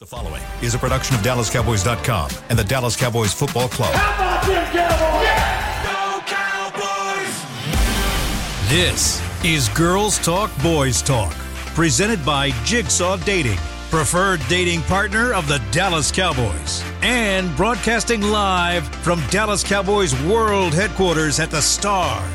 The following is a production of DallasCowboys.com and the Dallas Cowboys Football Club. How about them Cowboys? Go Cowboys! This is Girls Talk Boys Talk, presented by Jigsaw Dating, preferred dating partner of the Dallas Cowboys, and broadcasting live from Dallas Cowboys World Headquarters at the Star.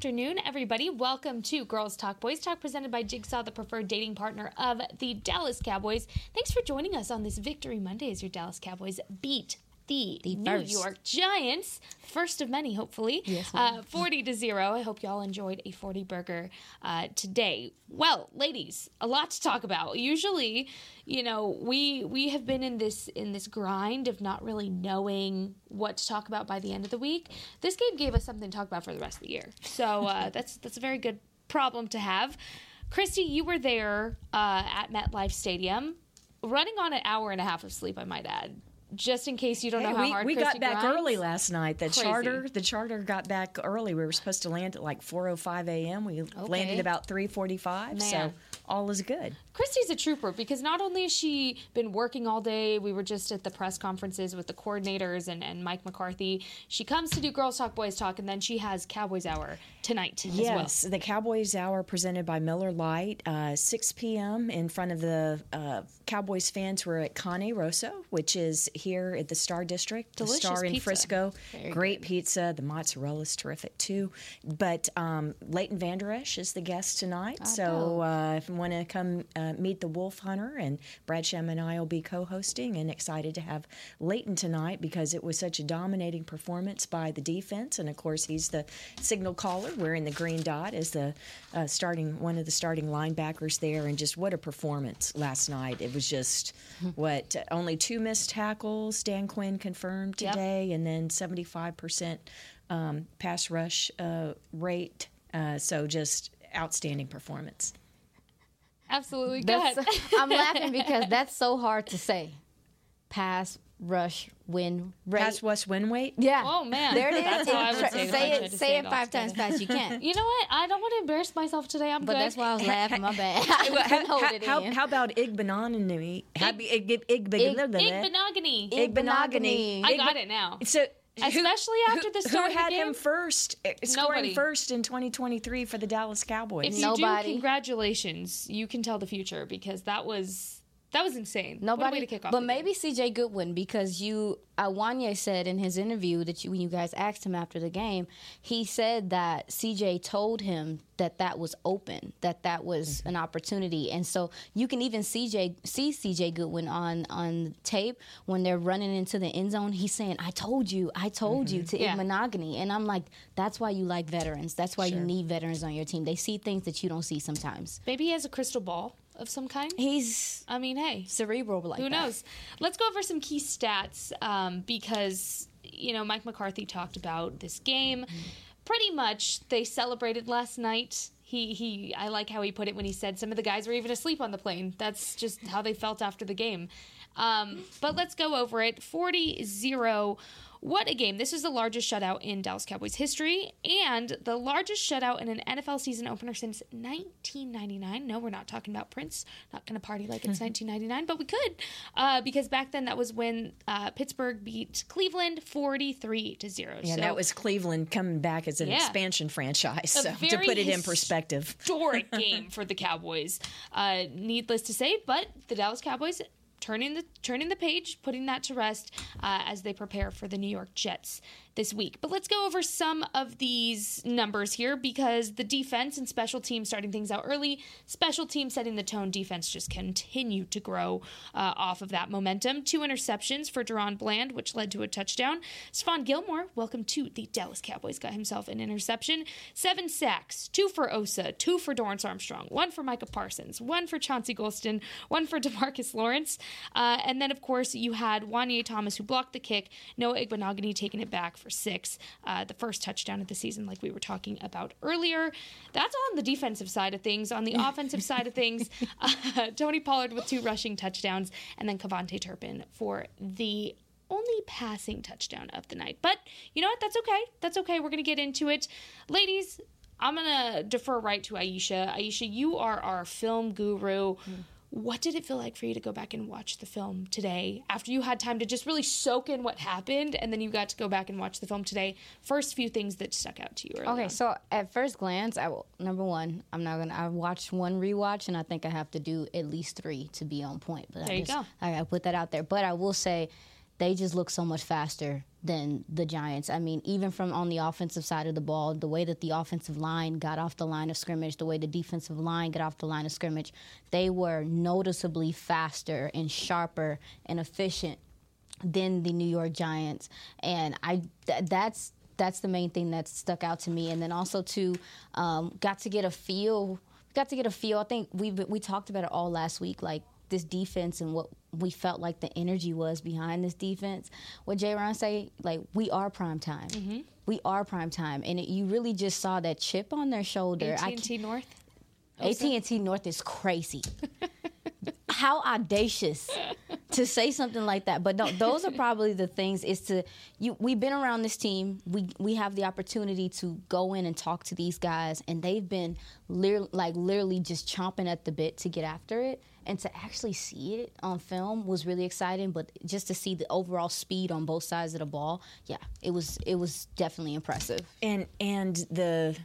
Afternoon, everybody. Welcome to Girls Talk Boys Talk, presented by Jigsaw, the preferred dating partner of the Dallas Cowboys. Thanks for joining us on this Victory Monday as your Dallas Cowboys beat the, The New first. York Giants, first of many, hopefully. Yes, uh, 40 to 0. I hope you all enjoyed a 40 burger uh, today. Well, ladies, a lot to talk about. Usually, you know, we we have been in this in this grind of not really knowing what to talk about by the end of the week. This game gave us something to talk about for the rest of the year. So uh, that's that's a very good problem to have. Christy, you were there uh, at MetLife Stadium, running on an hour and a half of sleep. I might add, just in case you don't Hey, know how we, hard we Christy got back grinds. early last night. The Crazy. charter, the charter got back early. We were supposed to land at like 4:05 a.m. We landed about 3:45. So all is good. Christy's a trooper because not only has she been working all day, we were just at the press conferences with the coordinators and, and Mike McCarthy. She comes to do Girls Talk, Boys Talk, and then she has Cowboys Hour tonight as well. Yes, the Cowboys Hour presented by Miller Lite, uh, 6 p.m. in front of the uh, Cowboys fans. We're at Cane Rosso, which is here at the Star District, Delicious the Star in pizza. Frisco. Very Great pizza. The mozzarella is terrific too. But um, Leighton Vander Esch is the guest tonight. so uh, if you want to come uh, meet the Wolf Hunter, and Brad Sham and I will be co-hosting, and excited to have Leighton tonight because it was such a dominating performance by the defense, and of course he's the signal caller wearing the green dot as the uh, starting one of the starting linebackers there, and just what a performance last night! It was just what only two missed tackles. Dan Quinn confirmed Yep. today, and then seventy-five percent um, pass rush uh, rate. Uh, so just outstanding performance. Absolutely. Go That's, ahead. I'm laughing because that's so hard to say. Pass, rush, win, rate. Pass West win weight. yeah. Oh, man. There it is. That's how I would Try- say it say it. Say say it it five times fast. You can't. You know what? I don't want to embarrass myself today. I'm But good. that's why I was laughing. My bad. I couldn't hold it how, how about Igbinoghene? Happy Ig Ig Ig Big monogamy. I got it now. So Especially after the who, start who of the had him first, uh, scoring Nobody. first in 2023 for the Dallas Cowboys? If you Nobody. do, congratulations. You can tell the future because that was that was insane. What a way Nobody, to kick off but maybe. CJ Goodwin because you, Awanye said in his interview that you, when you guys asked him after the game, he said that CJ told him that that was open, that that was Mm-hmm. an opportunity, and so you can even CJ see CJ Goodwin on on tape when they're running into the end zone. He's saying, "I told you, I told you to Mm-hmm. Yeah. monogamy," and I'm like, that's why you like veterans. That's why you need veterans on your team. They see things that you don't see sometimes. maybe he has a crystal ball of some kind. He's I mean, hey, cerebral like Who that. knows? Let's go over some key stats um, because you know Mike McCarthy talked about this game. Pretty much, they celebrated last night. He he. I like how he put it when he said some of the guys were even asleep on the plane. That's just how they felt after the game. Um, but let's go over it. 40-0. What a game. This is the largest shutout in Dallas Cowboys history and the largest shutout in an NFL season opener since 1999. No, we're not talking about Prince. Not going to party like it's 1999, but we could uh, because back then that was when uh, Pittsburgh beat Cleveland 43 to 0. yeah, so that was Cleveland coming back as an Yeah. expansion franchise. So to put it in perspective, historic game for the Cowboys. Uh, needless to say, but the Dallas Cowboys turning the turning the page, putting that to rest uh, as they prepare for the New York Jets this week. But let's go over some of these numbers here because the defense and special teams starting things out early, special teams setting the tone, defense just continue to grow uh, off of that momentum. Two interceptions for DaRon Bland, which led to a touchdown. Stephon Gilmore, welcome to the Dallas Cowboys, got himself an interception. Seven sacks, two for Osa, two for Dorance Armstrong, one for Micah Parsons, one for Chauncey Golston, one for Demarcus Lawrence. Uh, and then, of course, you had Juanyeh Thomas who blocked the kick, Noah Igbinoghene taking it back for six, uh, the first touchdown of the season, like we were talking about earlier. That's on the defensive side of things. On the offensive side of things, uh, Tony Pollard with two rushing touchdowns, and then KaVontae Turpin for the only passing touchdown of the night. But you know what? That's okay. That's okay. We're going to get into it. Ladies, I'm gonna defer right to Aisha. Aisha, you are our film guru. What did it feel like for you to go back and watch the film today after you had time to just really soak in what happened and then you got to go back and watch the film today? First few things that stuck out to you. Okay, on. so at first glance, I will, number one, I'm not gonna. I watched one rewatch, and I think I have to do at least three to be on point. But There I you just, go. I gotta put that out there. But I will say, they just look so much faster than the Giants. I mean, even from on the offensive side of the ball, the way that the offensive line got off the line of scrimmage, the way the defensive line got off the line of scrimmage, they were noticeably faster and sharper and efficient than the New York Giants, and I th- that's that's the main thing that stuck out to me. And then also too, um, got to get a feel, got to get a feel. I think we we talked about it all last week, like this defense and what we felt like the energy was behind this defense. What Jay Ron say, like we are prime time. Mm-hmm. We are prime time, and it, you really just saw that chip on their shoulder. AT&T North. AT&T North is crazy. How audacious to say something like that. But no, those are probably the things is to you we've been around this team. We we have the opportunity to go in and talk to these guys and they've been lir- like literally just chomping at the bit to get after it. And to actually see it on film was really exciting, but just to see the overall speed on both sides of the ball, yeah, it was it was definitely impressive. and and the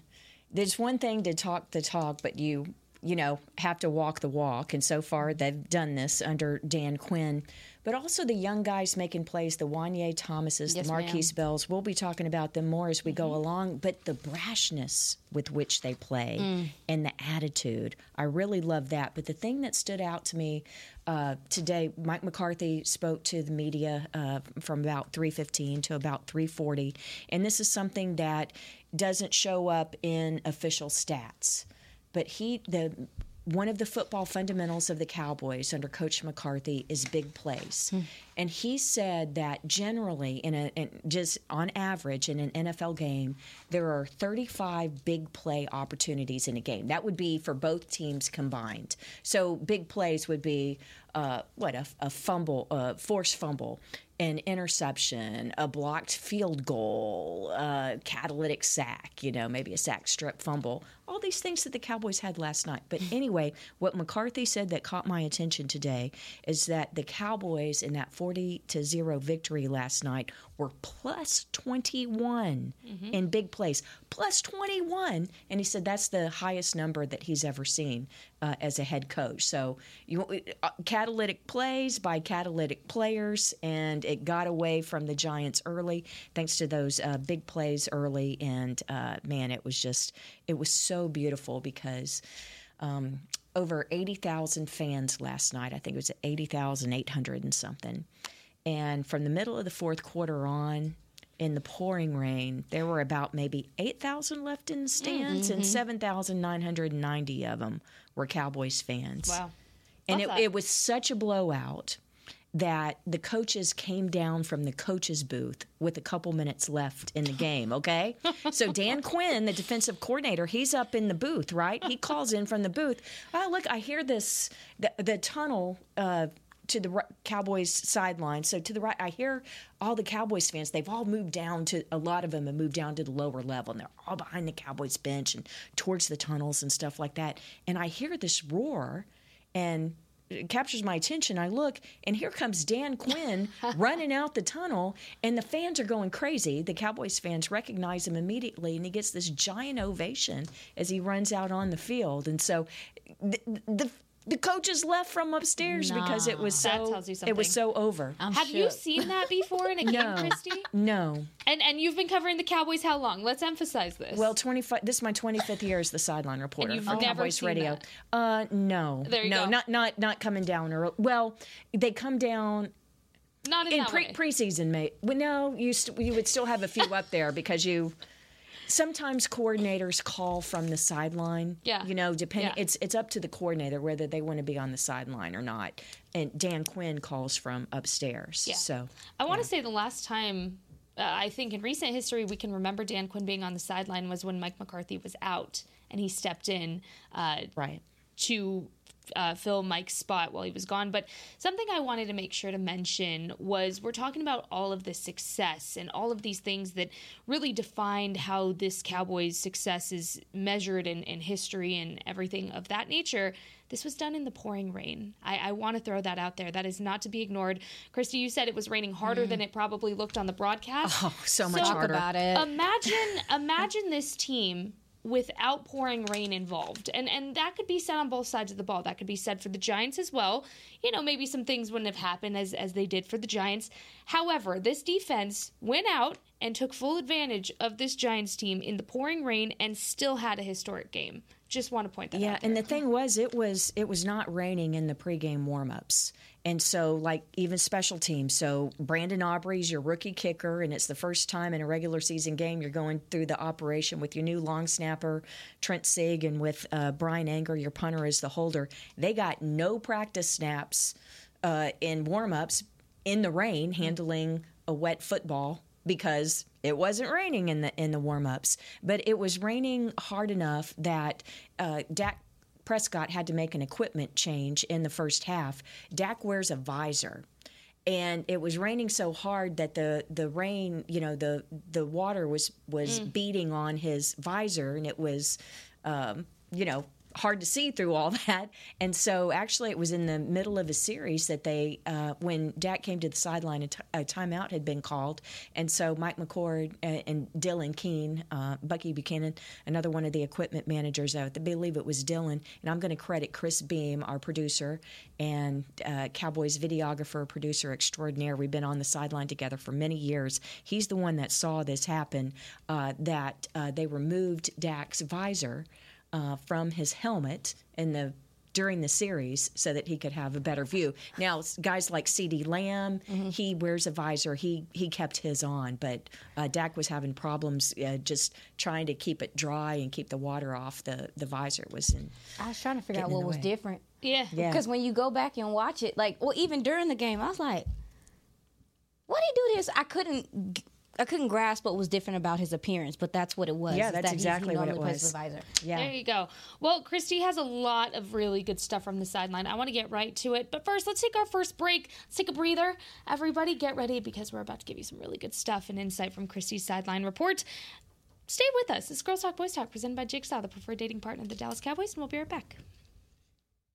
there's one thing to talk the talk, but you you know have to walk the walk. And so far, they've done this under Dan Quinn. But also the young guys making plays, the Juanyeh Thomases, Yes, the Markquese ma'am. Bells. We'll be talking about them more as we go along. But the brashness with which they play and the attitude, I really love that. But the thing that stood out to me uh, today, Mike McCarthy spoke to the media uh, from about 3:15 to about 3:40, and this is something that doesn't show up in official stats. But he the one of the football fundamentals of the Cowboys under Coach McCarthy is big plays. And he said that generally, in a in just on average in an NFL game, there are 35 big play opportunities in a game. That would be for both teams combined. So big plays would be uh, what a, a fumble, a forced fumble, an interception, a blocked field goal, a catalytic sack, you know, maybe a sack strip fumble, all these things that the Cowboys had last night. But anyway, what McCarthy said that caught my attention today is that the Cowboys in that 40 to 0 victory last night were plus 21 mm-hmm. in big plays, plus 21. And he said that's the highest number that he's ever seen uh, as a head coach. So you uh, catalytic plays by catalytic players, and it got away from the Giants early thanks to those uh, big plays early. And uh, man, it was just it was so beautiful because. Um, over 80,000 fans last night. I think it was 80,800 and something. And from the middle of the fourth quarter on, in the pouring rain, there were about maybe 8,000 left in the stands, and 7,990 of them were Cowboys fans. Wow. And it, it was such a blowout that the coaches came down from the coaches booth with a couple minutes left in the game, okay? so Dan Quinn, the defensive coordinator, he's up in the booth, right? He calls in from the booth. Oh, look, I hear this the, the tunnel uh to the Cowboys sideline. So to the right, I hear all the Cowboys fans. They've all moved down to a lot of them have moved down to the lower level, and they're all behind the Cowboys bench and towards the tunnels and stuff like that. And I hear this roar, and it captures my attention. I look, and here comes Dan Quinn running out the tunnel, and the fans are going crazy. The Cowboys fans recognize him immediately, and he gets this giant ovation as he runs out on the field. And so, the the, the coaches left from upstairs because it was so That tells you it was so over. I'm Have you seen that before in a game, No. Christy? no, And and you've been covering the Cowboys how long? Let's emphasize this. well, twenty five. This is my twenty fifth year as the sideline reporter you've for never Cowboys seen Radio. that? Uh, no, There you no, go. not not not coming down or Well, they come down not in, in that pre- way. preseason, mate. Well, no, you st- you would still have a few up there because you. Sometimes coordinators call from the sideline. Yeah. You know, depending, Yeah. it's it's up to the coordinator whether they want to be on the sideline or not. And Dan Quinn calls from upstairs. Yeah. So I want to say the last time uh, I think in recent history we can remember Dan Quinn being on the sideline was when Mike McCarthy was out and he stepped in uh, right. to uh, fill Mike's spot while he was gone. But something I wanted to make sure to mention was we're talking about all of the success and all of these things that really defined how this Cowboys success is measured in, in history and everything of that nature. This was done in the pouring rain. I, I want to throw that out there. That is not to be ignored. Christy, you said it was raining harder mm. than it probably looked on the broadcast. Oh, so much so harder. about it. Imagine, imagine this team without pouring rain involved. And and that could be said on both sides of the ball. That could be said for the Giants as well. You know, maybe some things wouldn't have happened as as they did for the Giants. However, this defense went out and took full advantage of this Giants team in the pouring rain and still had a historic game. Just want to point that yeah, out. Yeah, and the thing was it was it was not raining in the pregame warmups. And so, like, even special teams. So, Brandon Aubrey's your rookie kicker, and it's the first time in a regular season game you're going through the operation with your new long snapper, Trent Sieg, and with uh, Bryan Anger, your punter, as the holder. They got no practice snaps uh, in warmups in the rain handling a wet football because it wasn't raining in the in the warmups, but it was raining hard enough that uh, Dak Prescott had to make an equipment change in the first half. Dak wears a visor. And it was raining so hard that the, the rain, you know, the the water was was mm. beating on his visor, and it was, um, you know, hard to see through all that. And so, actually, it was in the middle of a series that they, uh, when Dak came to the sideline, a, t- a timeout had been called. And so, Mike McCord and, and Dylan Keene, uh, Bucky Buchanan, another one of the equipment managers, I believe it was Dylan, and I'm going to credit Chris Beam, our producer, and uh, Cowboys videographer, producer extraordinaire. We've been on the sideline together for many years. He's the one that saw this happen, uh, that uh, they removed Dak's visor uh, from his helmet in the during the series so that he could have a better view. Now, guys like CeeDee Lamb, mm-hmm. he wears a visor. He he kept his on, but uh, Dak was having problems uh, just trying to keep it dry and keep the water off the the visor. Was in. I was trying to figure out what was different. Yeah, yeah. Because when you go back and watch it, like well, even during the game, I was like, "What did he do this?" I couldn't I couldn't grasp what was different about his appearance, but that's what it was. Yeah, that's that exactly what it was. The yeah. There you go. Well, Christy has a lot of really good stuff from the sideline. I want to get right to it. But first, let's take our first break. Let's take a breather. Everybody, get ready because we're about to give you some really good stuff and insight from Christy's sideline report. Stay with us. It's Girls Talk Boys Talk presented by Jigsaw, the preferred dating partner of the Dallas Cowboys, and we'll be right back.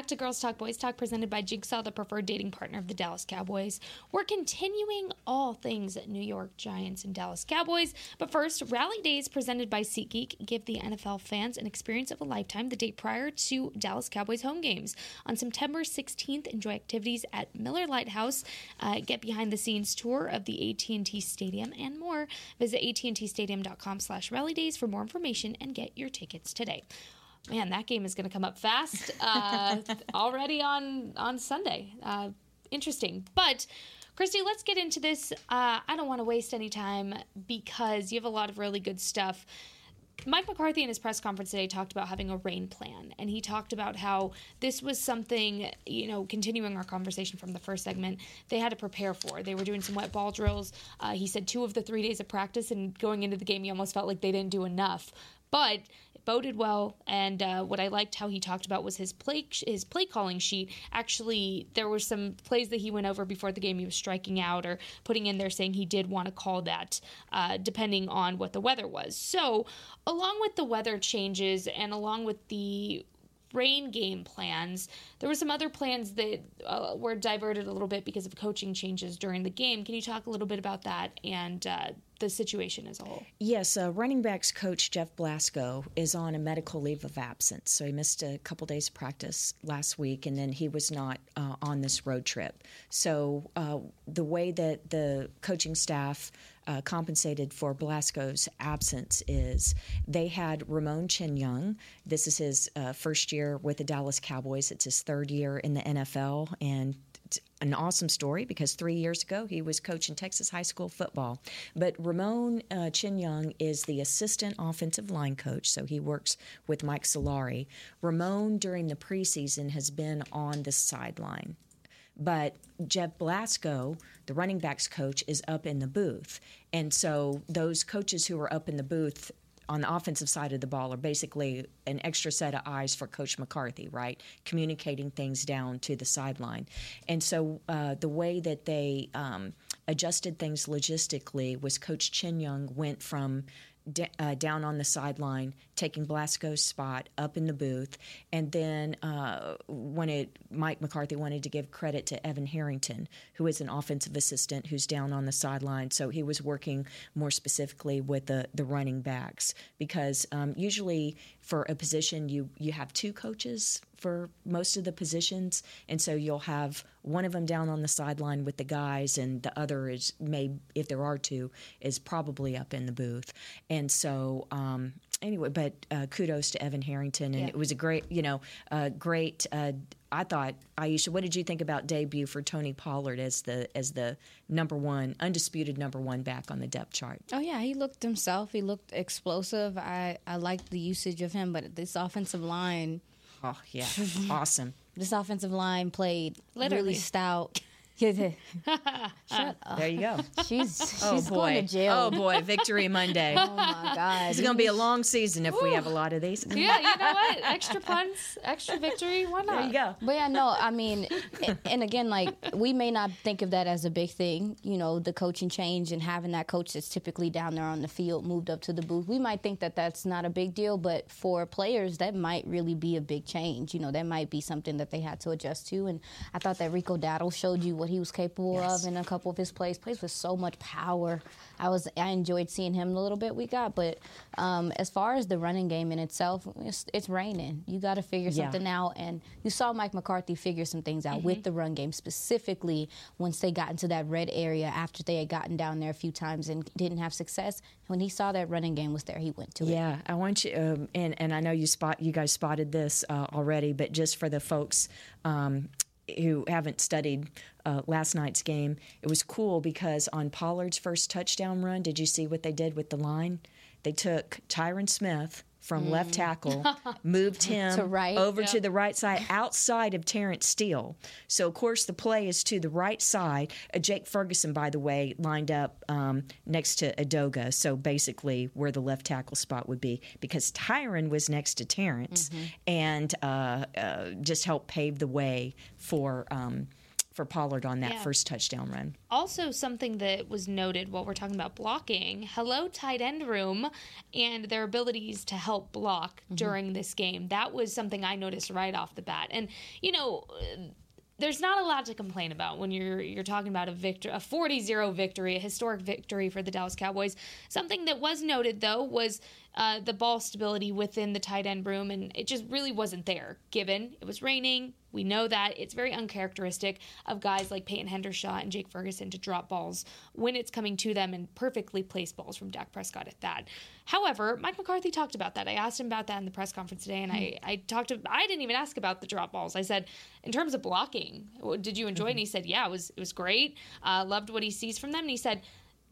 back to Girls Talk Boys Talk presented by Jigsaw, the preferred dating partner of the Dallas Cowboys. We're continuing all things at New York Giants and Dallas Cowboys. But first, Rally Days presented by SeatGeek give the NFL fans an experience of a lifetime the day prior to Dallas Cowboys home games. On September 16th, enjoy activities at Miller Lighthouse, uh, get behind the scenes tour of the AT&T Stadium and more. Visit AT&Tstadium.com slash rally days for more information and get your tickets today man, that game is going to come up fast uh, already on on Sunday. Uh, interesting, but. Christy, let's get into this. Uh, I don't want to waste any time because you have a lot of really good stuff. Mike McCarthy in his press conference today talked about having a rain plan, and he talked about how this was something, you know, continuing our conversation from the first segment, they had to prepare for. They were doing some wet ball drills. Uh, he said two of the three days of practice, and going into the game, he almost felt like they didn't do enough. But boded well. And uh, what I liked how he talked about was his play his play calling sheet. Actually, there were some plays that he went over before the game. He was striking out or putting in there saying he did want to call that, uh, depending on what the weather was. So, along with the weather changes and along with the rain game plans. There were some other plans that uh, were diverted a little bit because of coaching changes during the game. Can you talk a little bit about that and uh, the situation as a whole? Yes, uh, running backs coach Jeff Blasco is on a medical leave of absence. So he missed a couple days of practice last week, and then he was not uh, on this road trip. So uh, the way that the coaching staff uh, compensated for Blasco's absence is they had Ramon Chinyoung. This is his uh, first year with the Dallas Cowboys. It's his third year in the NFL, and an awesome story because three years ago he was coaching Texas high school football. But Ramon uh, Chinyoung is the assistant offensive line coach, so he works with Mike Solari. Ramon during the preseason has been on the sideline. But Jeff Blasco, the running backs coach, is up in the booth. And so those coaches who are up in the booth on the offensive side of the ball are basically an extra set of eyes for Coach McCarthy, right? Communicating things down to the sideline. And so uh, the way that they um, adjusted things logistically was Coach Chinyoung went from d- uh, down on the sideline, taking Blasco's spot up in the booth, and then uh, when it Mike McCarthy wanted to give credit to Evan Harrington, who is an offensive assistant who's down on the sideline, so he was working more specifically with the the running backs because um, usually for a position you you have two coaches for most of the positions and so you'll have one of them down on the sideline with the guys and the other is may if there are two is probably up in the booth and so um, anyway but uh, kudos to evan harrington and yeah. it was a great you know uh, great uh, I thought Aisha, what did you think about debut for Tony Pollard as the as the number one undisputed number one back on the depth chart? Oh yeah, he looked himself. He looked explosive. I I liked the usage of him, but this offensive line. Oh yeah, awesome. This offensive line played Literally. really stout. Shut up. There you go. She's, oh, she's oh boy. going to jail. Oh boy, Victory Monday. oh my God. It's going to be a long season if Ooh. we have a lot of these. Yeah, you know what? Extra puns, extra victory. Why not? There you go. But yeah, no, I mean, and again, like we may not think of that as a big thing. You know, the coaching change and having that coach that's typically down there on the field moved up to the booth. We might think that that's not a big deal, but for players, that might really be a big change. You know, that might be something that they had to adjust to. And I thought that Rico Dowdle showed you what he was capable yes. of in a couple of his plays. Plays with so much power. I was I enjoyed seeing him the little bit we got. But um, as far as the running game in itself, it's, it's raining. You got to figure yeah. something out. And you saw Mike McCarthy figure some things out mm-hmm. with the run game, specifically once they got into that red area after they had gotten down there a few times and didn't have success. When he saw that running game was there, he went to yeah, it. Yeah, I want you, um, and and I know you spot you guys spotted this uh, already, but just for the folks um, who haven't studied uh, last night's game, it was cool because on Pollard's first touchdown run, did you see what they did with the line? They took Tyron Smith, from mm. left tackle, moved him to right. over yep. to the right side outside of Terence Steele. So, of course, the play is to the right side. Uh, Jake Ferguson, by the way, lined up um, next to Adoga. so basically where the left tackle spot would be, because Tyron was next to Terence mm-hmm. and uh, uh, just helped pave the way for. Um, for Pollard on that yeah. first touchdown run. Also, something that was noted while we're talking about blocking hello, tight end room, and their abilities to help block mm-hmm. during this game. That was something I noticed right off the bat. And, you know, there's not a lot to complain about when you're you're talking about a victory, a 40-0 victory, a historic victory for the Dallas Cowboys. Something that was noted though was uh, the ball stability within the tight end room, and it just really wasn't there. Given it was raining, we know that it's very uncharacteristic of guys like Peyton Hendershot and Jake Ferguson to drop balls when it's coming to them and perfectly placed balls from Dak Prescott at that. However, Mike McCarthy talked about that. I asked him about that in the press conference today, and I, I talked to I didn't even ask about the drop balls. I said, in terms of blocking, did you enjoy it? And he said, yeah, it was it was great. Uh, loved what he sees from them. And he said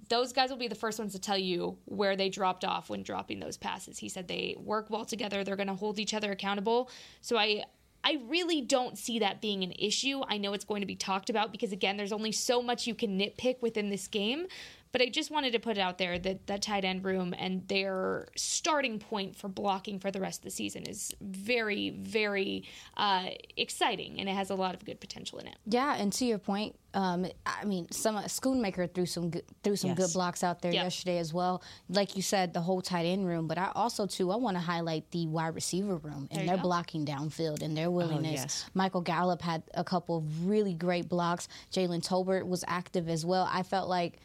those guys will be the first ones to tell you where they dropped off when dropping those passes. He said they work well together. They're going to hold each other accountable. So I I really don't see that being an issue. I know it's going to be talked about because again, there's only so much you can nitpick within this game, But I just wanted to put it out there that that tight end room and their starting point for blocking for the rest of the season is very, very uh, exciting, and it has a lot of good potential in it. Yeah, and to your point, um, I mean, some Schoonmaker threw some good, threw some Yes. good blocks out there Yeah. yesterday as well. Like you said, the whole tight end room, but I also too I want to highlight the wide receiver room and their go. blocking downfield and their willingness. yes. Michael Gallup had a couple of really great blocks. Jalen Tolbert was active as well. I felt like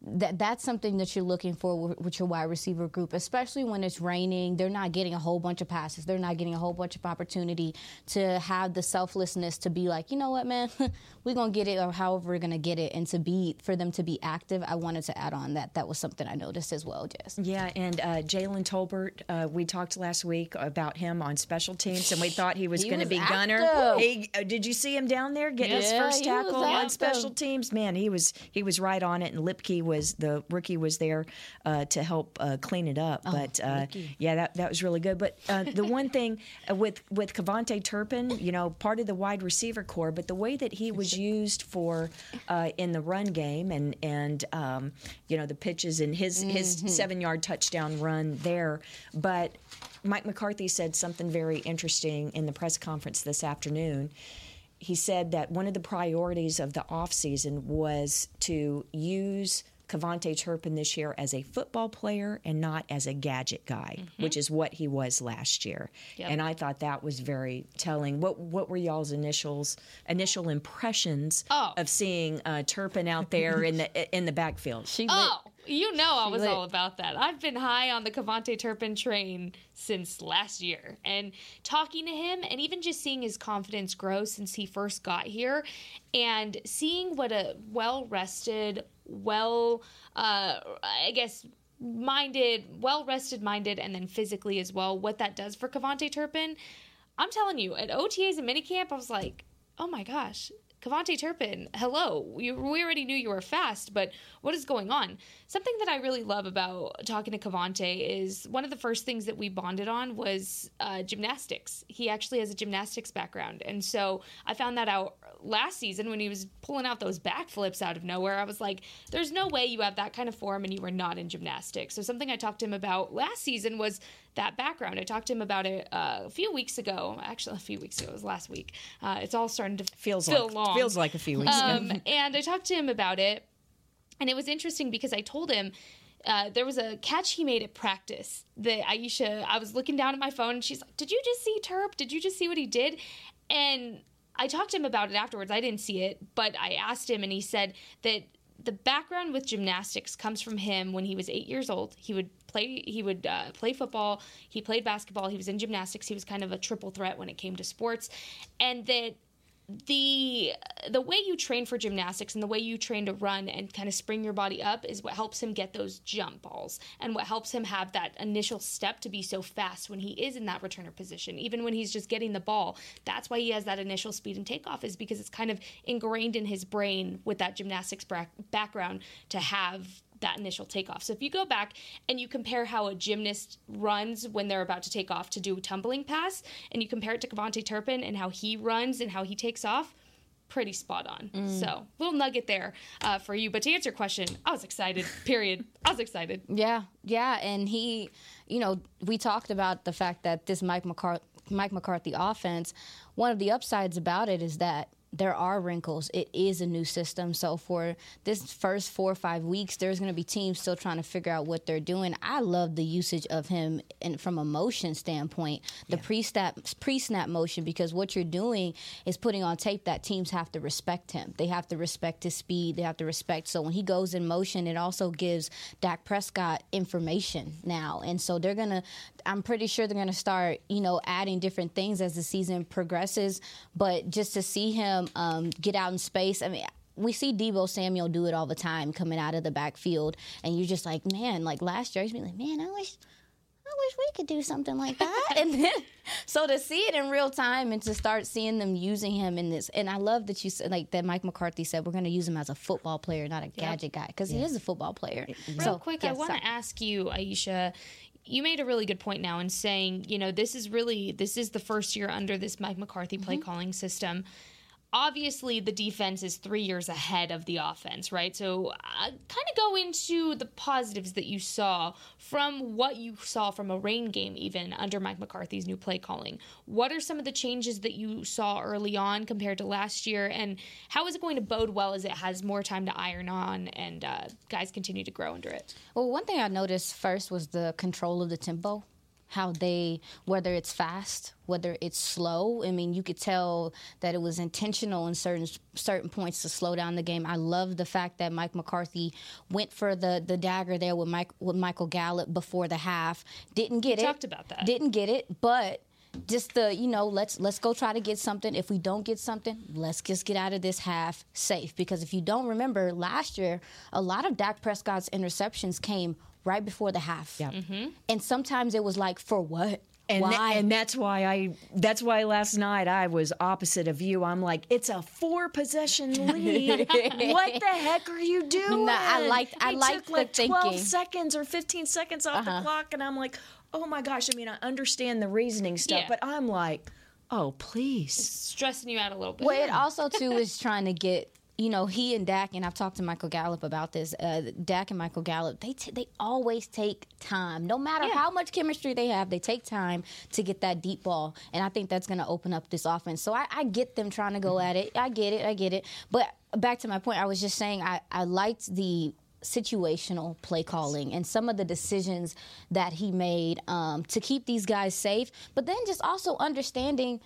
that that's something that you're looking for with, with your wide receiver group, especially when it's raining. They're not getting a whole bunch of passes. They're not getting a whole bunch of opportunity to have the selflessness to be like, you know what, man, we're gonna get it, or however we're gonna get it, and to be for them to be active. I wanted to add on that. That was something I noticed as well, Jess. Yeah, and uh, Jalen Tolbert, uh, we talked last week about him on special teams, and we thought he was going to be gunner. active. He, uh, did you see him down there getting his first tackle on special teams? Man, he was he was right on it, and Luepke was the rookie was there uh, to help uh, clean it up. but uh, yeah, that that was really good. But uh, the one thing uh, with with KaVontae Turpin, you know, part of the wide receiver core, but the way that he was used for uh, in the run game and and um, you know the pitches and his his seven yard touchdown run there, but. Mike McCarthy said something very interesting in the press conference this afternoon. He said that one of the priorities of the offseason was to use KaVontae Turpin this year as a football player and not as a gadget guy, which is what he was last year. And I thought that was very telling. What what were y'all's initials initial impressions Oh. of seeing uh, Turpin out there in the in the backfield? She Oh, you know I was all about that. I've been high on the KaVontae Turpin train since last year. And talking to him and even just seeing his confidence grow since he first got here and seeing what a well rested, well, uh, I guess, minded, well rested minded, and then physically as well, what that does for KaVontae Turpin. I'm telling you, at OTAs and minicamp, I was like, oh my gosh, KaVontae Turpin, hello. We, we already knew you were fast, but what is going on? Something that I really love about talking to KaVontae is one of the first things that we bonded on was uh, gymnastics. He actually has a gymnastics background. And so I found that out last season when he was pulling out those backflips out of nowhere. I was like, there's no way you have that kind of form and you were not in gymnastics. So something I talked to him about last season was that background. I talked to him about it uh, a few weeks ago. Actually, a few weeks ago. It was last week. Uh, it's all starting to Feels feel like long. feels like a few weeks ago. Um, and I talked to him about it, and it was interesting because I told him uh, there was a catch he made at practice that Aisha. I was looking down at my phone, and she's like, "Did you just see Terp? Did you just see what he did?" And I talked to him about it afterwards. I didn't see it, but I asked him, and he said that the background with gymnastics comes from him when he was eight years old. He would play. He would uh, play football. He played basketball. He was in gymnastics. He was kind of a triple threat when it came to sports, and that the the way you train for gymnastics and the way you train to run and kind of spring your body up is what helps him get those jump balls and what helps him have that initial step to be so fast when he is in that returner position. Even when he's just getting the ball that's why he has that initial speed and takeoff is because it's kind of ingrained in his brain with that gymnastics bra- background to have that initial takeoff. So if you go back and you compare how a gymnast runs when they're about to take off to do a tumbling pass, and you compare it to KaVontae Turpin and how he runs and how he takes off, pretty spot on. So little nugget there uh, for you. But to answer your question, I was excited. Period. I was excited. Yeah, yeah, and he, you know, we talked about the fact that this Mike McCarthy, Mike McCarthy offense. One of the upsides about it is that there are wrinkles. It is a new system, so for this first four or five weeks, there's going to be teams still trying to figure out what they're doing. I love the usage of him, and from a motion standpoint, the pre-snap pre-snap motion, because what you're doing is putting on tape that teams have to respect him. They have to respect his speed. They have to respect. So when he goes in motion, it also gives Dak Prescott information now, and so they're gonna. I'm pretty sure they're gonna start, you know, adding different things as the season progresses. But just to see him um, get out in space, I mean. We see Deebo Samuel do it all the time, coming out of the backfield, and you're just like, man. Like last year, he's been like, man, I wish, I wish we could do something like that. and then, so to see it in real time and to start seeing them using him in this, and I love that you said like that. Mike McCarthy said we're going to use him as a football player, not a gadget guy, because he is a football player. Real so quick, I want to ask you, Aisha. You made a really good point now in saying, you know, this is really this is the first year under this Mike McCarthy play calling system. Obviously the defense is three years ahead of the offense, right? So, uh, kind of go into the positives that you saw from what you saw from a rain game, even under Mike McCarthy's new play calling. What are some of the changes that you saw early on compared to last year, and how is it going to bode well as it has more time to iron on and uh, guys continue to grow under it? Well, one thing I noticed first was the control of the tempo how they whether it's fast whether it's slow. I mean you could tell that it was intentional in certain certain points to slow down the game. I love the fact that mike mccarthy went for the the dagger there with mike with michael gallup before the half. Didn't get we it. talked about that. Didn't get it but just the you know let's let's go try to get something if we don't get something let's just get out of this half safe because if you don't remember last year a lot of Dak Prescott's interceptions came right before the half. Yeah. Mm-hmm. And sometimes it was like, for what? And, Why? th- and that's why I that's why last night I was opposite of you. I'm like, it's a four possession lead. what the heck are you doing? No, I liked- I He liked took the like twelve seconds or fifteen seconds off Uh-huh. the clock, and I'm like, oh my gosh. I mean, I understand the reasoning stuff, Yeah. but I'm like, oh please. stressing you out a little bit. Well, it also too is trying to get you know he and Dak and I've talked to Michael Gallup about this. Uh, Dak and Michael Gallup they t- they always take time, no matter how much chemistry they have. They take time to get that deep ball, and I think that's going to open up this offense. So I, I get them trying to go at it. I get it. I get it. But back to my point, I was just saying I I liked the situational play calling and some of the decisions that he made um, to keep these guys safe, but then just also understanding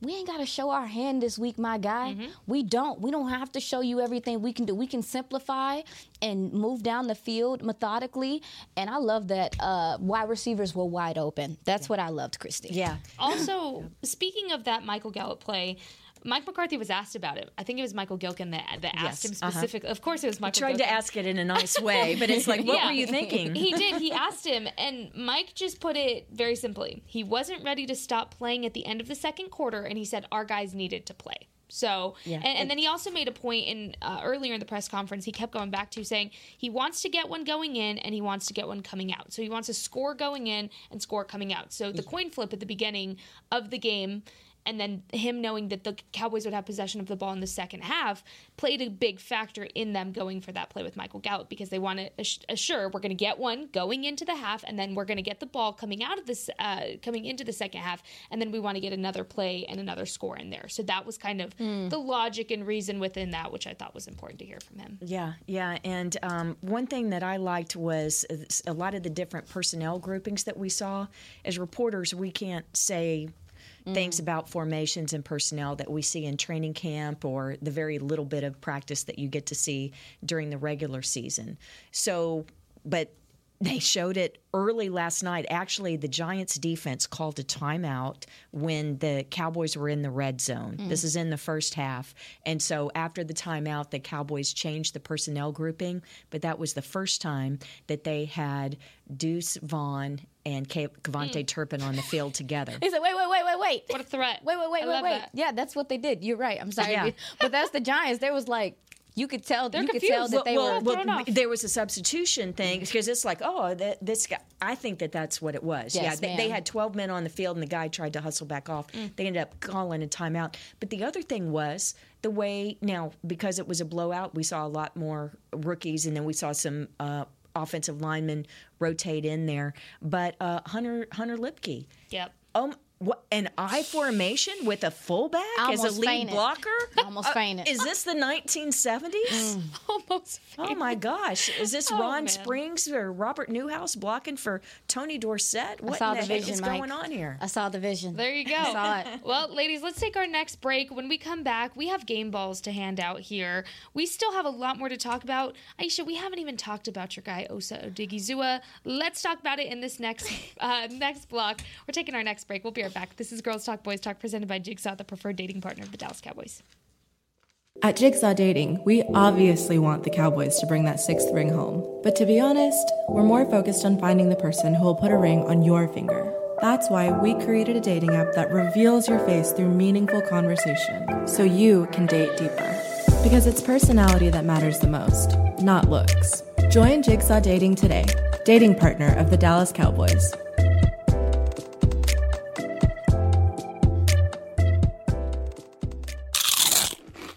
we ain't got to show our hand this week, my guy. We don't. We don't have to show you everything we can do. We can simplify and move down the field methodically. And I love that uh, wide receivers were wide open. That's what I loved, Christy. Yeah. Also, speaking of that Michael Gallup play, Mike McCarthy was asked about it. I think it was Michael Gehlken that, that asked Yes, him uh-huh. specifically. Of course, it was Michael. Tried Gehlken. to ask it in a nice way, but it's like, what Yeah. were you thinking? He did. He asked him, and Mike just put it very simply. He wasn't ready to stop playing at the end of the second quarter, and he said our guys needed to play. So, Yeah. and, and then he also made a point in uh, earlier in the press conference. He kept going back to saying he wants to get one going in and he wants to get one coming out. So he wants to score going in and score coming out. So the coin flip at the beginning of the game. And then him knowing that the Cowboys would have possession of the ball in the second half played a big factor in them going for that play with Michael Gallup because they want to ass- assure we're going to get one going into the half, and then we're going to get the ball coming out of this, uh, coming into the second half, and then we want to get another play and another score in there. So that was kind of the logic and reason within that, which I thought was important to hear from him. Yeah, yeah. And um, one thing that I liked was a lot of the different personnel groupings that we saw. As reporters, we can't say things mm. about formations and personnel that we see in training camp or the very little bit of practice that you get to see during the regular season. So, but they showed it early last night. Actually, the Giants defense called a timeout when the Cowboys were in the red zone. Mm. This is in the first half. And so after the timeout, the Cowboys changed the personnel grouping, but that was the first time that they had Deuce Vaughn and KaVontae mm. Turpin on the field together. He said, wait, wait, wait, wait, wait. What a threat. Wait, wait, wait, I wait, wait. that. Yeah, that's what they did. You're right. I'm sorry. Yeah. But that's the Giants. There was like, you could tell, They're you could tell confused. that they Well, were. thrown off. there was a substitution thing because it's like, oh, this guy. I think that that's what it was. Yes, yeah, they, they had 12 men on the field, and the guy tried to hustle back off. Mm. They ended up calling a timeout. But the other thing was the way now because it was a blowout, we saw a lot more rookies, and then we saw some. Uh, Offensive linemen rotate in there, but uh, Hunter Hunter Luepke, Yep. um, what an I formation with a fullback I as a lead fainted. blocker? Almost fainted. Is this the 1970s? Almost. Oh my gosh! Is this Oh, Ron man. Springs or Robert Newhouse blocking for Tony Dorsett? What saw in the, the heck vision, is Mike. going on here? I saw the vision. There you go. Saw it. Well, ladies, let's take our next break. When we come back, we have game balls to hand out here. We still have a lot more to talk about. Aisha, we haven't even talked about your guy Osa Odighizuwa. Let's talk about it in this next uh, next block. We're taking our next break. We'll be back. This is Girls Talk Boys Talk presented by Jigsaw, the preferred dating partner of the Dallas Cowboys. At Jigsaw Dating, we obviously want the Cowboys to bring that sixth ring home. But to be honest, we're more focused on finding the person who will put a ring on your finger. That's why we created a dating app that reveals your face through meaningful conversation, so you can date deeper. Because it's personality that matters the most, not looks. Join Jigsaw Dating today, dating partner of the Dallas Cowboys.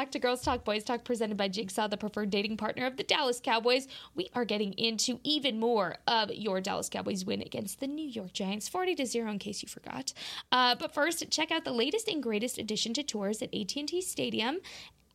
Back to Girls Talk Boys Talk presented by Jigsaw, the preferred dating partner of the Dallas Cowboys. We are getting into even more of your Dallas Cowboys win against the New York Giants, 40 to 0 in case you forgot. Uh, but first, check out the latest and greatest addition to tours at AT&T Stadium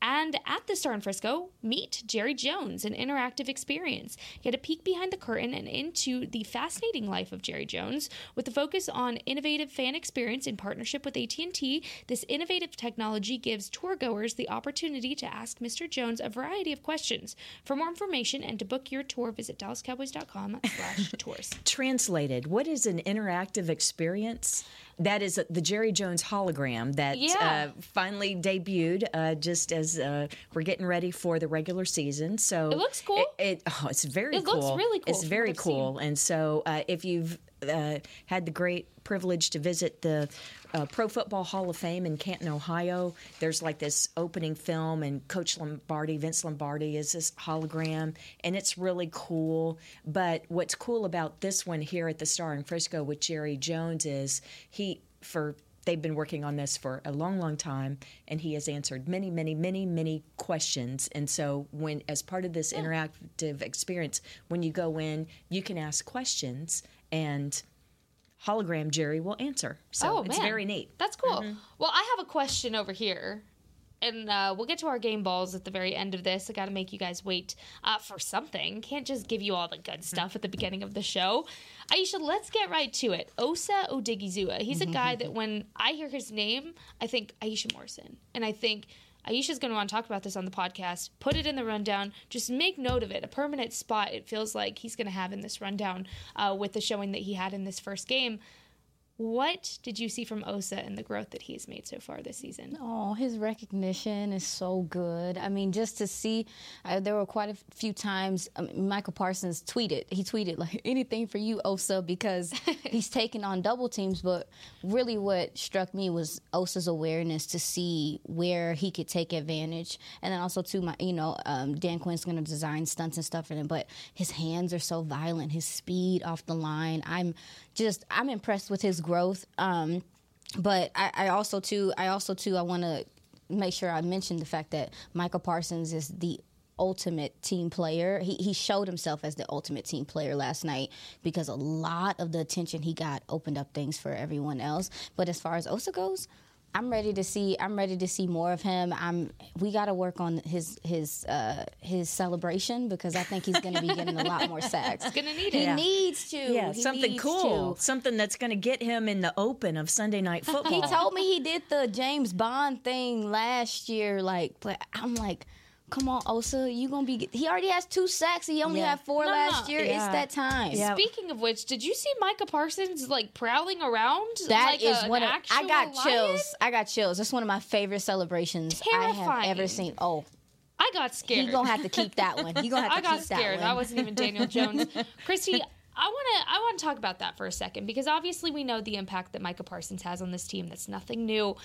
and at the Star in Frisco, meet Jerry Jones, an interactive experience. Get a peek behind the curtain and into the fascinating life of Jerry Jones with a focus on innovative fan experience in partnership with AT&T. This innovative technology gives tour goers the opportunity to ask Mr. Jones a variety of questions. For more information and to book your tour, visit dallascowboys.com/tours. Translated, what is an interactive experience? That is the Jerry Jones hologram that Yeah. uh, finally debuted uh, just as uh, we're getting ready for the regular season. So It looks cool. It, it- oh, it's very It cool. looks really cool It's very cool. And so uh, if you've uh, had the great privilege to visit the uh, Pro Football Hall of Fame in Canton, Ohio, there's like this opening film, and Coach Lombardi, Vince Lombardi, is this hologram, and it's really cool. But what's cool about this one here at the Star in Frisco with Jerry Jones is he for they've been working on this for a long long time and he has answered many many many many questions. And so when as part of this interactive experience when you go in you can ask questions and hologram jerry will answer so oh it's man, very neat That's cool. Well, I have a question over here, and uh, we'll get to our game balls at the very end of this. I got to make you guys wait uh, for something. Can't just give you all the good stuff at the beginning of the show. Aisha, let's get right to it. Osa Odighizuwa. He's a guy that when I hear his name, I think Aisha Morrison, and I think. Aisha's going to want to talk about this on the podcast. Put it in the rundown. Just make note of it. A permanent spot, it feels like he's going to have in this rundown uh, with the showing that he had in this first game. What did you see from Osa and the growth that he's made so far this season? Oh, his recognition is so good. I mean, just to see, uh, there were quite a few times um, Micah Parsons tweeted. He tweeted like anything for you, Osa, because he's taking on double teams. But really, what struck me was Osa's awareness to see where he could take advantage, and then also too, my you know, um, Dan Quinn's going to design stunts and stuff for him. But his hands are so violent, his speed off the line. I'm just I'm impressed with his growth. Um, but I, I also too I also too I want to make sure I mention the fact that Micah Parsons is the ultimate team player. He he showed himself as the ultimate team player last night because a lot of the attention he got opened up things for everyone else. But as far as Osa goes, I'm ready to see. I'm ready to see more of him. I'm. We got to work on his his uh, his celebration because I think he's going to be getting a lot more sacks. Gonna need He it. needs to. yeah He something cool to. something that's going to get him in the open of sunday night football He told me he did the James Bond thing last year. Like, but I'm like, come on, Osa, you gonna be? He already has two sacks. He only Yeah. had four No, last no. year. Yeah. It's that time. Yeah. Speaking of which, did you see Micah Parsons like prowling around? That like is a, one an of I got lion? chills. I got chills. That's one of my favorite celebrations I have ever seen. Oh, I got scared. he gonna have to keep that one. He gonna have to I got keep scared. that one. I wasn't even Daniel Jones. Christy, I want to I want to talk about that for a second because obviously we know the impact that Micah Parsons has on this team. That's nothing new.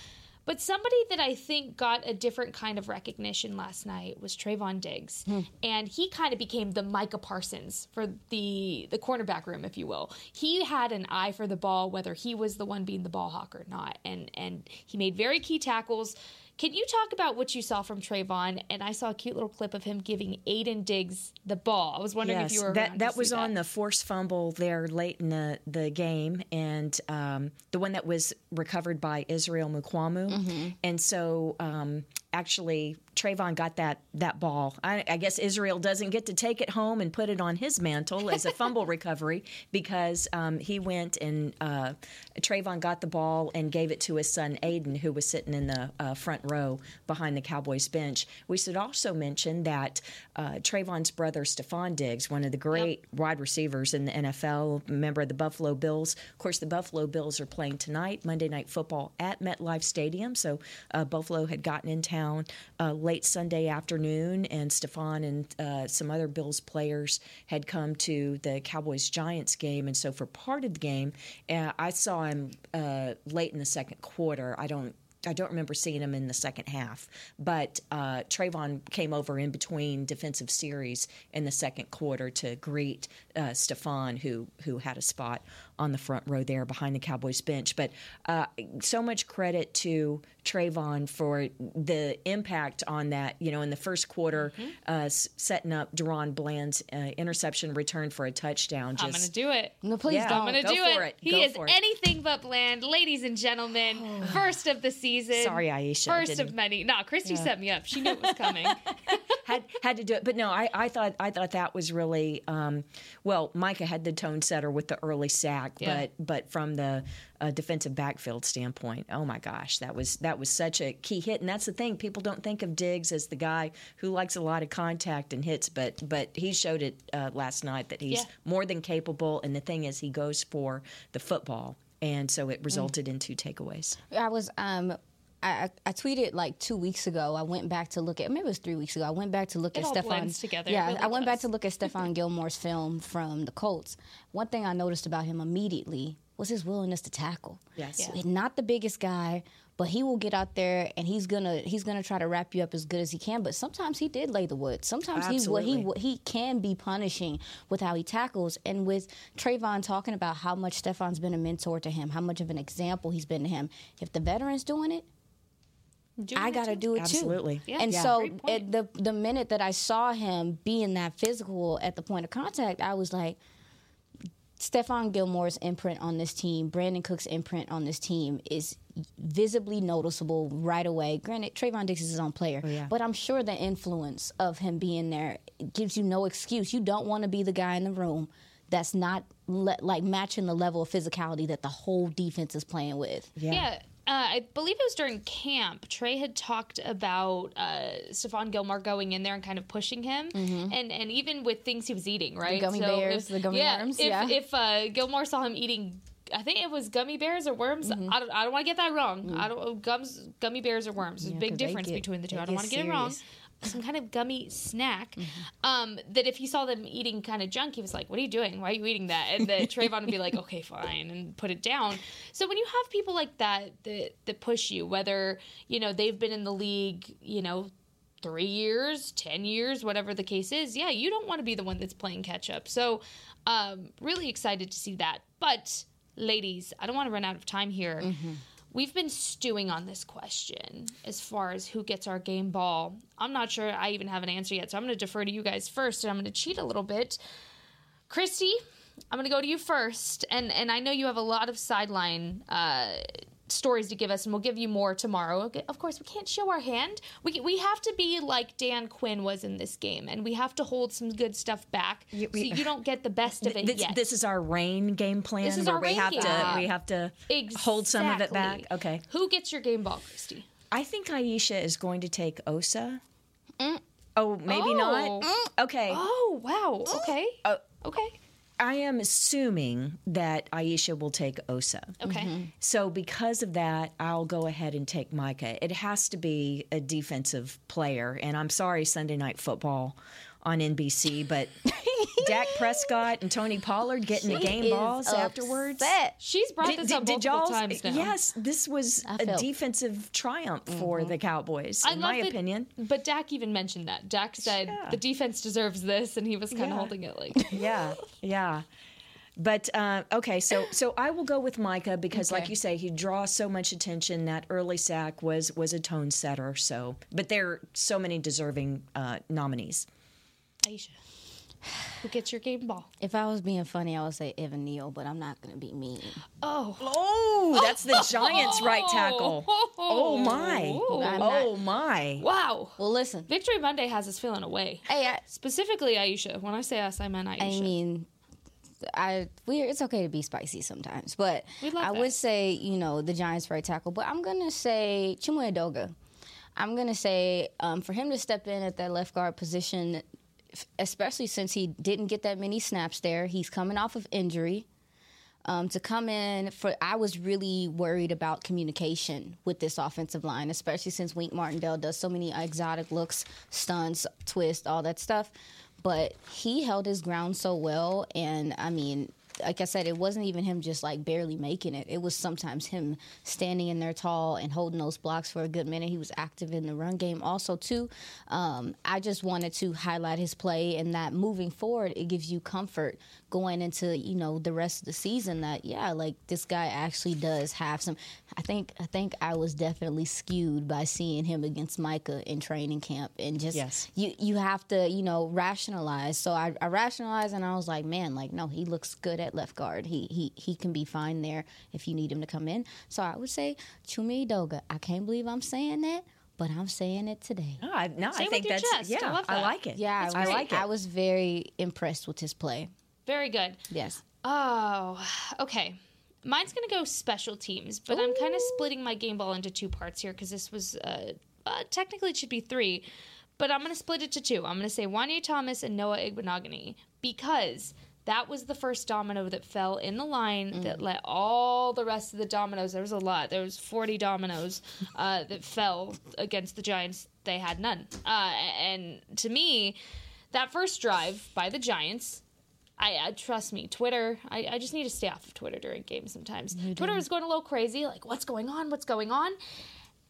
But somebody that I think got a different kind of recognition last night was Trevon Diggs, hmm. and he kind of became the Micah Parsons for the the cornerback room, if you will. He had an eye for the ball, whether he was the one being the ball hawk or not, and and he made very key tackles. Can you talk about what you saw from Trevon? And I saw a cute little clip of him giving Aiden Diggs the ball. I was wondering if you were that that was on that. the forced fumble there late in the, the game, and um, the one that was recovered by Israel Mukuamu. Mm-hmm. And so um, actually Trevon got that that ball. I, I, guess Israel doesn't get to take it home and put it on his mantle as a fumble recovery because um, he went and uh, Trevon got the ball and gave it to his son Aiden, who was sitting in the uh, front row behind the Cowboys bench. We should also mention that uh, Trevon's brother Stefon Diggs, one of the great yep. wide receivers in the NFL, member of the Buffalo Bills. Of course, the Buffalo Bills are playing tonight, Monday Night Football at MetLife Stadium. So uh, Buffalo had gotten in town uh, late Sunday afternoon, and Stefon and uh, some other Bills players had come to the Cowboys Giants game. And so for part of the game, uh, I saw him uh, late in the second quarter. I don't I don't remember seeing him in the second half, but uh, Trevon came over in between defensive series in the second quarter to greet uh, Stefon, who who had a spot on the front row there behind the Cowboys bench. But uh, so much credit to Trevon for the impact on that. You know, in the first quarter, mm-hmm. uh, setting up DaRon Bland's uh, interception return for a touchdown. Just, I'm going to do it. No, please yeah, don't. I'm going to do it. it. He go is anything but bland, ladies and gentlemen. first of the season. Sorry, Aisha. 1st of many. No, Christy yeah. set me up. She knew it was coming. had had to do it, but no, I, I thought I thought that was really um, well. Micah had the tone setter with the early sack, yeah. but but from the uh, defensive backfield standpoint, oh my gosh, that was that was such a key hit. And that's the thing; people don't think of Diggs as the guy who likes a lot of contact and hits, but but he showed it uh, last night that he's yeah. more than capable. And the thing is, he goes for the football and so it resulted mm. in two takeaways. I was um, I, I tweeted like two weeks ago. I went back to look at maybe it was three weeks ago. I went back to look it at Stefon. together. Yeah, really I went does. back to look at Stephon Gilmore's film from the Colts. One thing I noticed about him immediately was his willingness to tackle. Yes, yeah. not the biggest guy, but he will get out there and he's gonna he's gonna try to wrap you up as good as he can. But sometimes he did lay the wood. Sometimes Absolutely. he he he can be punishing with how he tackles. And with Trevon talking about how much Stephon's been a mentor to him, how much of an example he's been to him. If the veteran's doing it, I got to do it Absolutely. too. Yeah. And yeah. so the the minute that I saw him being that physical at the point of contact, I was like, Stephon Gilmore's imprint on this team, Brandin Cooks' imprint on this team is visibly noticeable right away. Granted, Trevon Diggs is his own player, oh, yeah. but I'm sure the influence of him being there gives you no excuse. You don't want to be the guy in the room that's not le- like matching the level of physicality that the whole defense is playing with. Yeah. yeah uh, I believe it was during camp. Trey had talked about uh, Stephon Gilmore going in there and kind of pushing him, mm-hmm. and and even with things he was eating, right? The gummy so bears, if, the gummy yeah, worms. If, yeah. If uh, Gilmore saw him eating I think it was gummy bears or worms. Mm-hmm. I don't, I don't want to get that wrong. Mm. I don't gums gummy bears or worms. There's yeah, a big difference get, between the two. I don't want to get it wrong some kind of gummy snack mm-hmm. um, that if he saw them eating kind of junk, he was like, "What are you doing? Why are you eating that?" And the Trevon would be like, "Okay, fine," and put it down. So when you have people like that that that push you, whether you know they've been in the league, you know. Three years, 10 years, whatever the case is, yeah, you don't want to be the one that's playing catch up. So, um, really excited to see that. But, ladies, I don't want to run out of time here. Mm-hmm we've been stewing on this question as far as who gets our game ball. I'm not sure I even have an answer yet, so I'm going to defer to you guys first, and I'm going to cheat a little bit. Christy, I'm going to go to you first, and and I know you have a lot of sideline uh, stories to give us, and we'll give you more tomorrow. Of course, we can't show our hand. We, we have to be like Dan Quinn was in this game, and we have to hold some good stuff back you, we, so you don't get the best of it this, yet. This is our rain game plan. This is our we rain have game. to we have to exactly. hold some of it back. Okay. Who gets your game ball, Christy? I think Aisha is going to take Osa. Mm. Oh, maybe oh. not. Mm. Okay. Oh wow. Okay. Uh, okay. I am assuming that Aisha will take Osa. Okay. Mm-hmm. So because of that, I'll go ahead and take Micah. It has to be a defensive player, and I'm sorry, Sunday Night Football on NBC, but Dak Prescott and Tony Pollard getting she the game balls upset. afterwards. She's brought did, this up did, multiple times now. Yes, this was a defensive triumph mm-hmm. for the Cowboys, I in my that, opinion. But Dak even mentioned that. Dak said yeah. the defense deserves this, and he was kind of yeah. holding it like. yeah, yeah. But uh, okay, so so I will go with Micah because, okay. like you say, he draws so much attention. That early sack was was a tone setter. So, but there are so many deserving uh, nominees. Aisha. Who gets your game ball? If I was being funny, I would say Evan Neal, but I'm not going to be mean. Oh, Oh, that's the Giants' right tackle. Oh my! I'm Oh my! wow. Well, listen. Victory Monday has us feeling away. Hey, I, Specifically, Aisha. When I say us, I meant Aisha. I mean, I we it's okay to be spicy sometimes, but We love I that. would say you know the Giants right tackle, but I'm gonna say Chuma I'm gonna say um, for him to step in at that left guard position, f- especially since he didn't get that many snaps there. He's coming off of injury. Um, to come in for, I was really worried about communication with this offensive line, especially since Wink Martindale does so many exotic looks, stunts, twists, all that stuff. But he held his ground so well, and I mean, like I said, it wasn't even him just like barely making it. It was sometimes him standing in there tall and holding those blocks for a good minute. He was active in the run game also too. Um, I just wanted to highlight his play and that moving forward, it gives you comfort going into you know the rest of the season. That yeah, like this guy actually does have some. I think I think I was definitely skewed by seeing him against Micah in training camp and just Yes. you you have to you know rationalize. So I, I rationalized and I was like, man, like no, he looks good at left guard. He he he can be fine there if you need him to come in. So I would say Chuma Edoga. I can't believe I'm saying that, but I'm saying it today. No, I, no, Say I think that's chest. I yeah. love I that. like it. Yeah, That's I, was, great. like it. I was very impressed with his play. Very good. Yes. Oh, okay. Mine's going to go special teams, but I'm kind of splitting my game ball into two parts here because this was uh, uh, technically it should be three, but I'm going to split it to two. I'm going to say Juanyeh Thomas and Noah Igbinoghene because that was the first domino that fell in the line that let all the rest of the dominoes. There was a lot. There was 40 dominoes uh, that fell against the Giants. They had none. Uh, and to me, that first drive by the Giants I, I trust me, Twitter. I, I just need to stay off of Twitter during games sometimes. Twitter was going a little crazy, like what's going on, what's going on.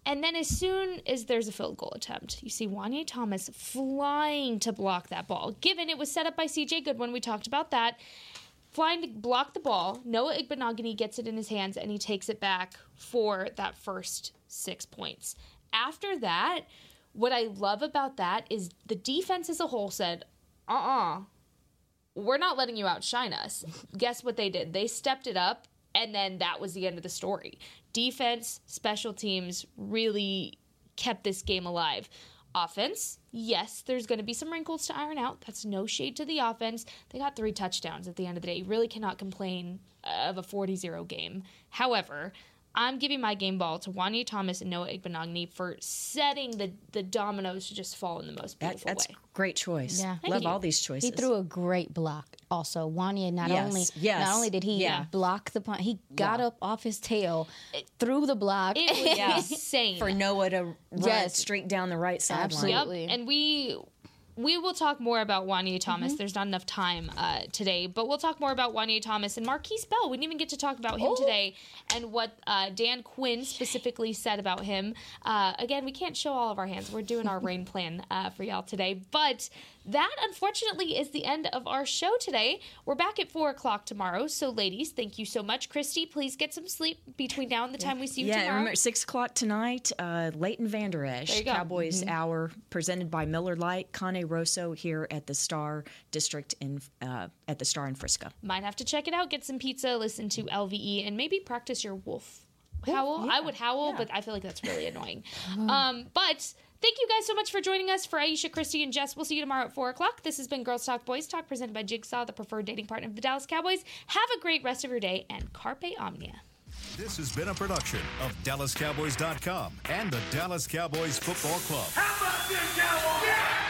And then as soon as there's a field goal attempt, you see Juanyeh Thomas flying to block that ball. Given it was set up by CJ Goodwin, we talked about that. Flying to block the ball, Noah Igbinoghene gets it in his hands and he takes it back for that first six points. After that, what I love about that is the defense as a whole said, uh uh we're not letting you outshine us. Guess what they did? They stepped it up, and then that was the end of the story. Defense, special teams really kept this game alive. Offense, yes, there's going to be some wrinkles to iron out. That's no shade to the offense. They got three touchdowns at the end of the day. You really cannot complain of a 40 0 game. However, I'm giving my game ball to Juanyeh Thomas and Noah Igbinoghene for setting the, the dominoes to just fall in the most That, beautiful that's way. great choice. Yeah. Thank Love you. all these choices. He threw a great block. Also, Juanyeh not Yes, only yes, not only did he yeah. block the punt, he got Yeah. up off his tail, threw the block. It was Yeah. insane. for Noah to run Yes. straight down the right sideline. Absolutely. Yep. Absolutely. And we we will talk more about Juanyeh Thomas. There's not enough time uh, today, but we'll talk more about Juanyeh Thomas and Markquese Bell. We didn't even get to talk about him today and what uh, Dan Quinn specifically said about him. Uh, again, we can't show all of our hands. We're doing our rain plan uh, for y'all today, but that unfortunately is the end of our show today. We're back at four o'clock tomorrow. So, ladies, thank you so much. Christy, please get some sleep between now and the time we see you Yeah, tomorrow. remember six o'clock tonight. Uh, Leighton Vander Esch, you. Mm-hmm. Cowboys Hour, presented by Miller Lite, Cane Rosso here at the Star District in uh, at the Star in Frisco. Might have to check it out, get some pizza, listen to LVE, and maybe practice your wolf howl. I would howl, but I feel like that's really annoying. um, but thank you guys so much for joining us. For Aisha, Christy, and Jess, we'll see you tomorrow at 4 o'clock. This has been Girls Talk Boys Talk, presented by Jigsaw, the preferred dating partner of the Dallas Cowboys. Have a great rest of your day, and Carpe Omnia. This has been a production of DallasCowboys.com and the Dallas Cowboys Football Club. How about this, Cowboys?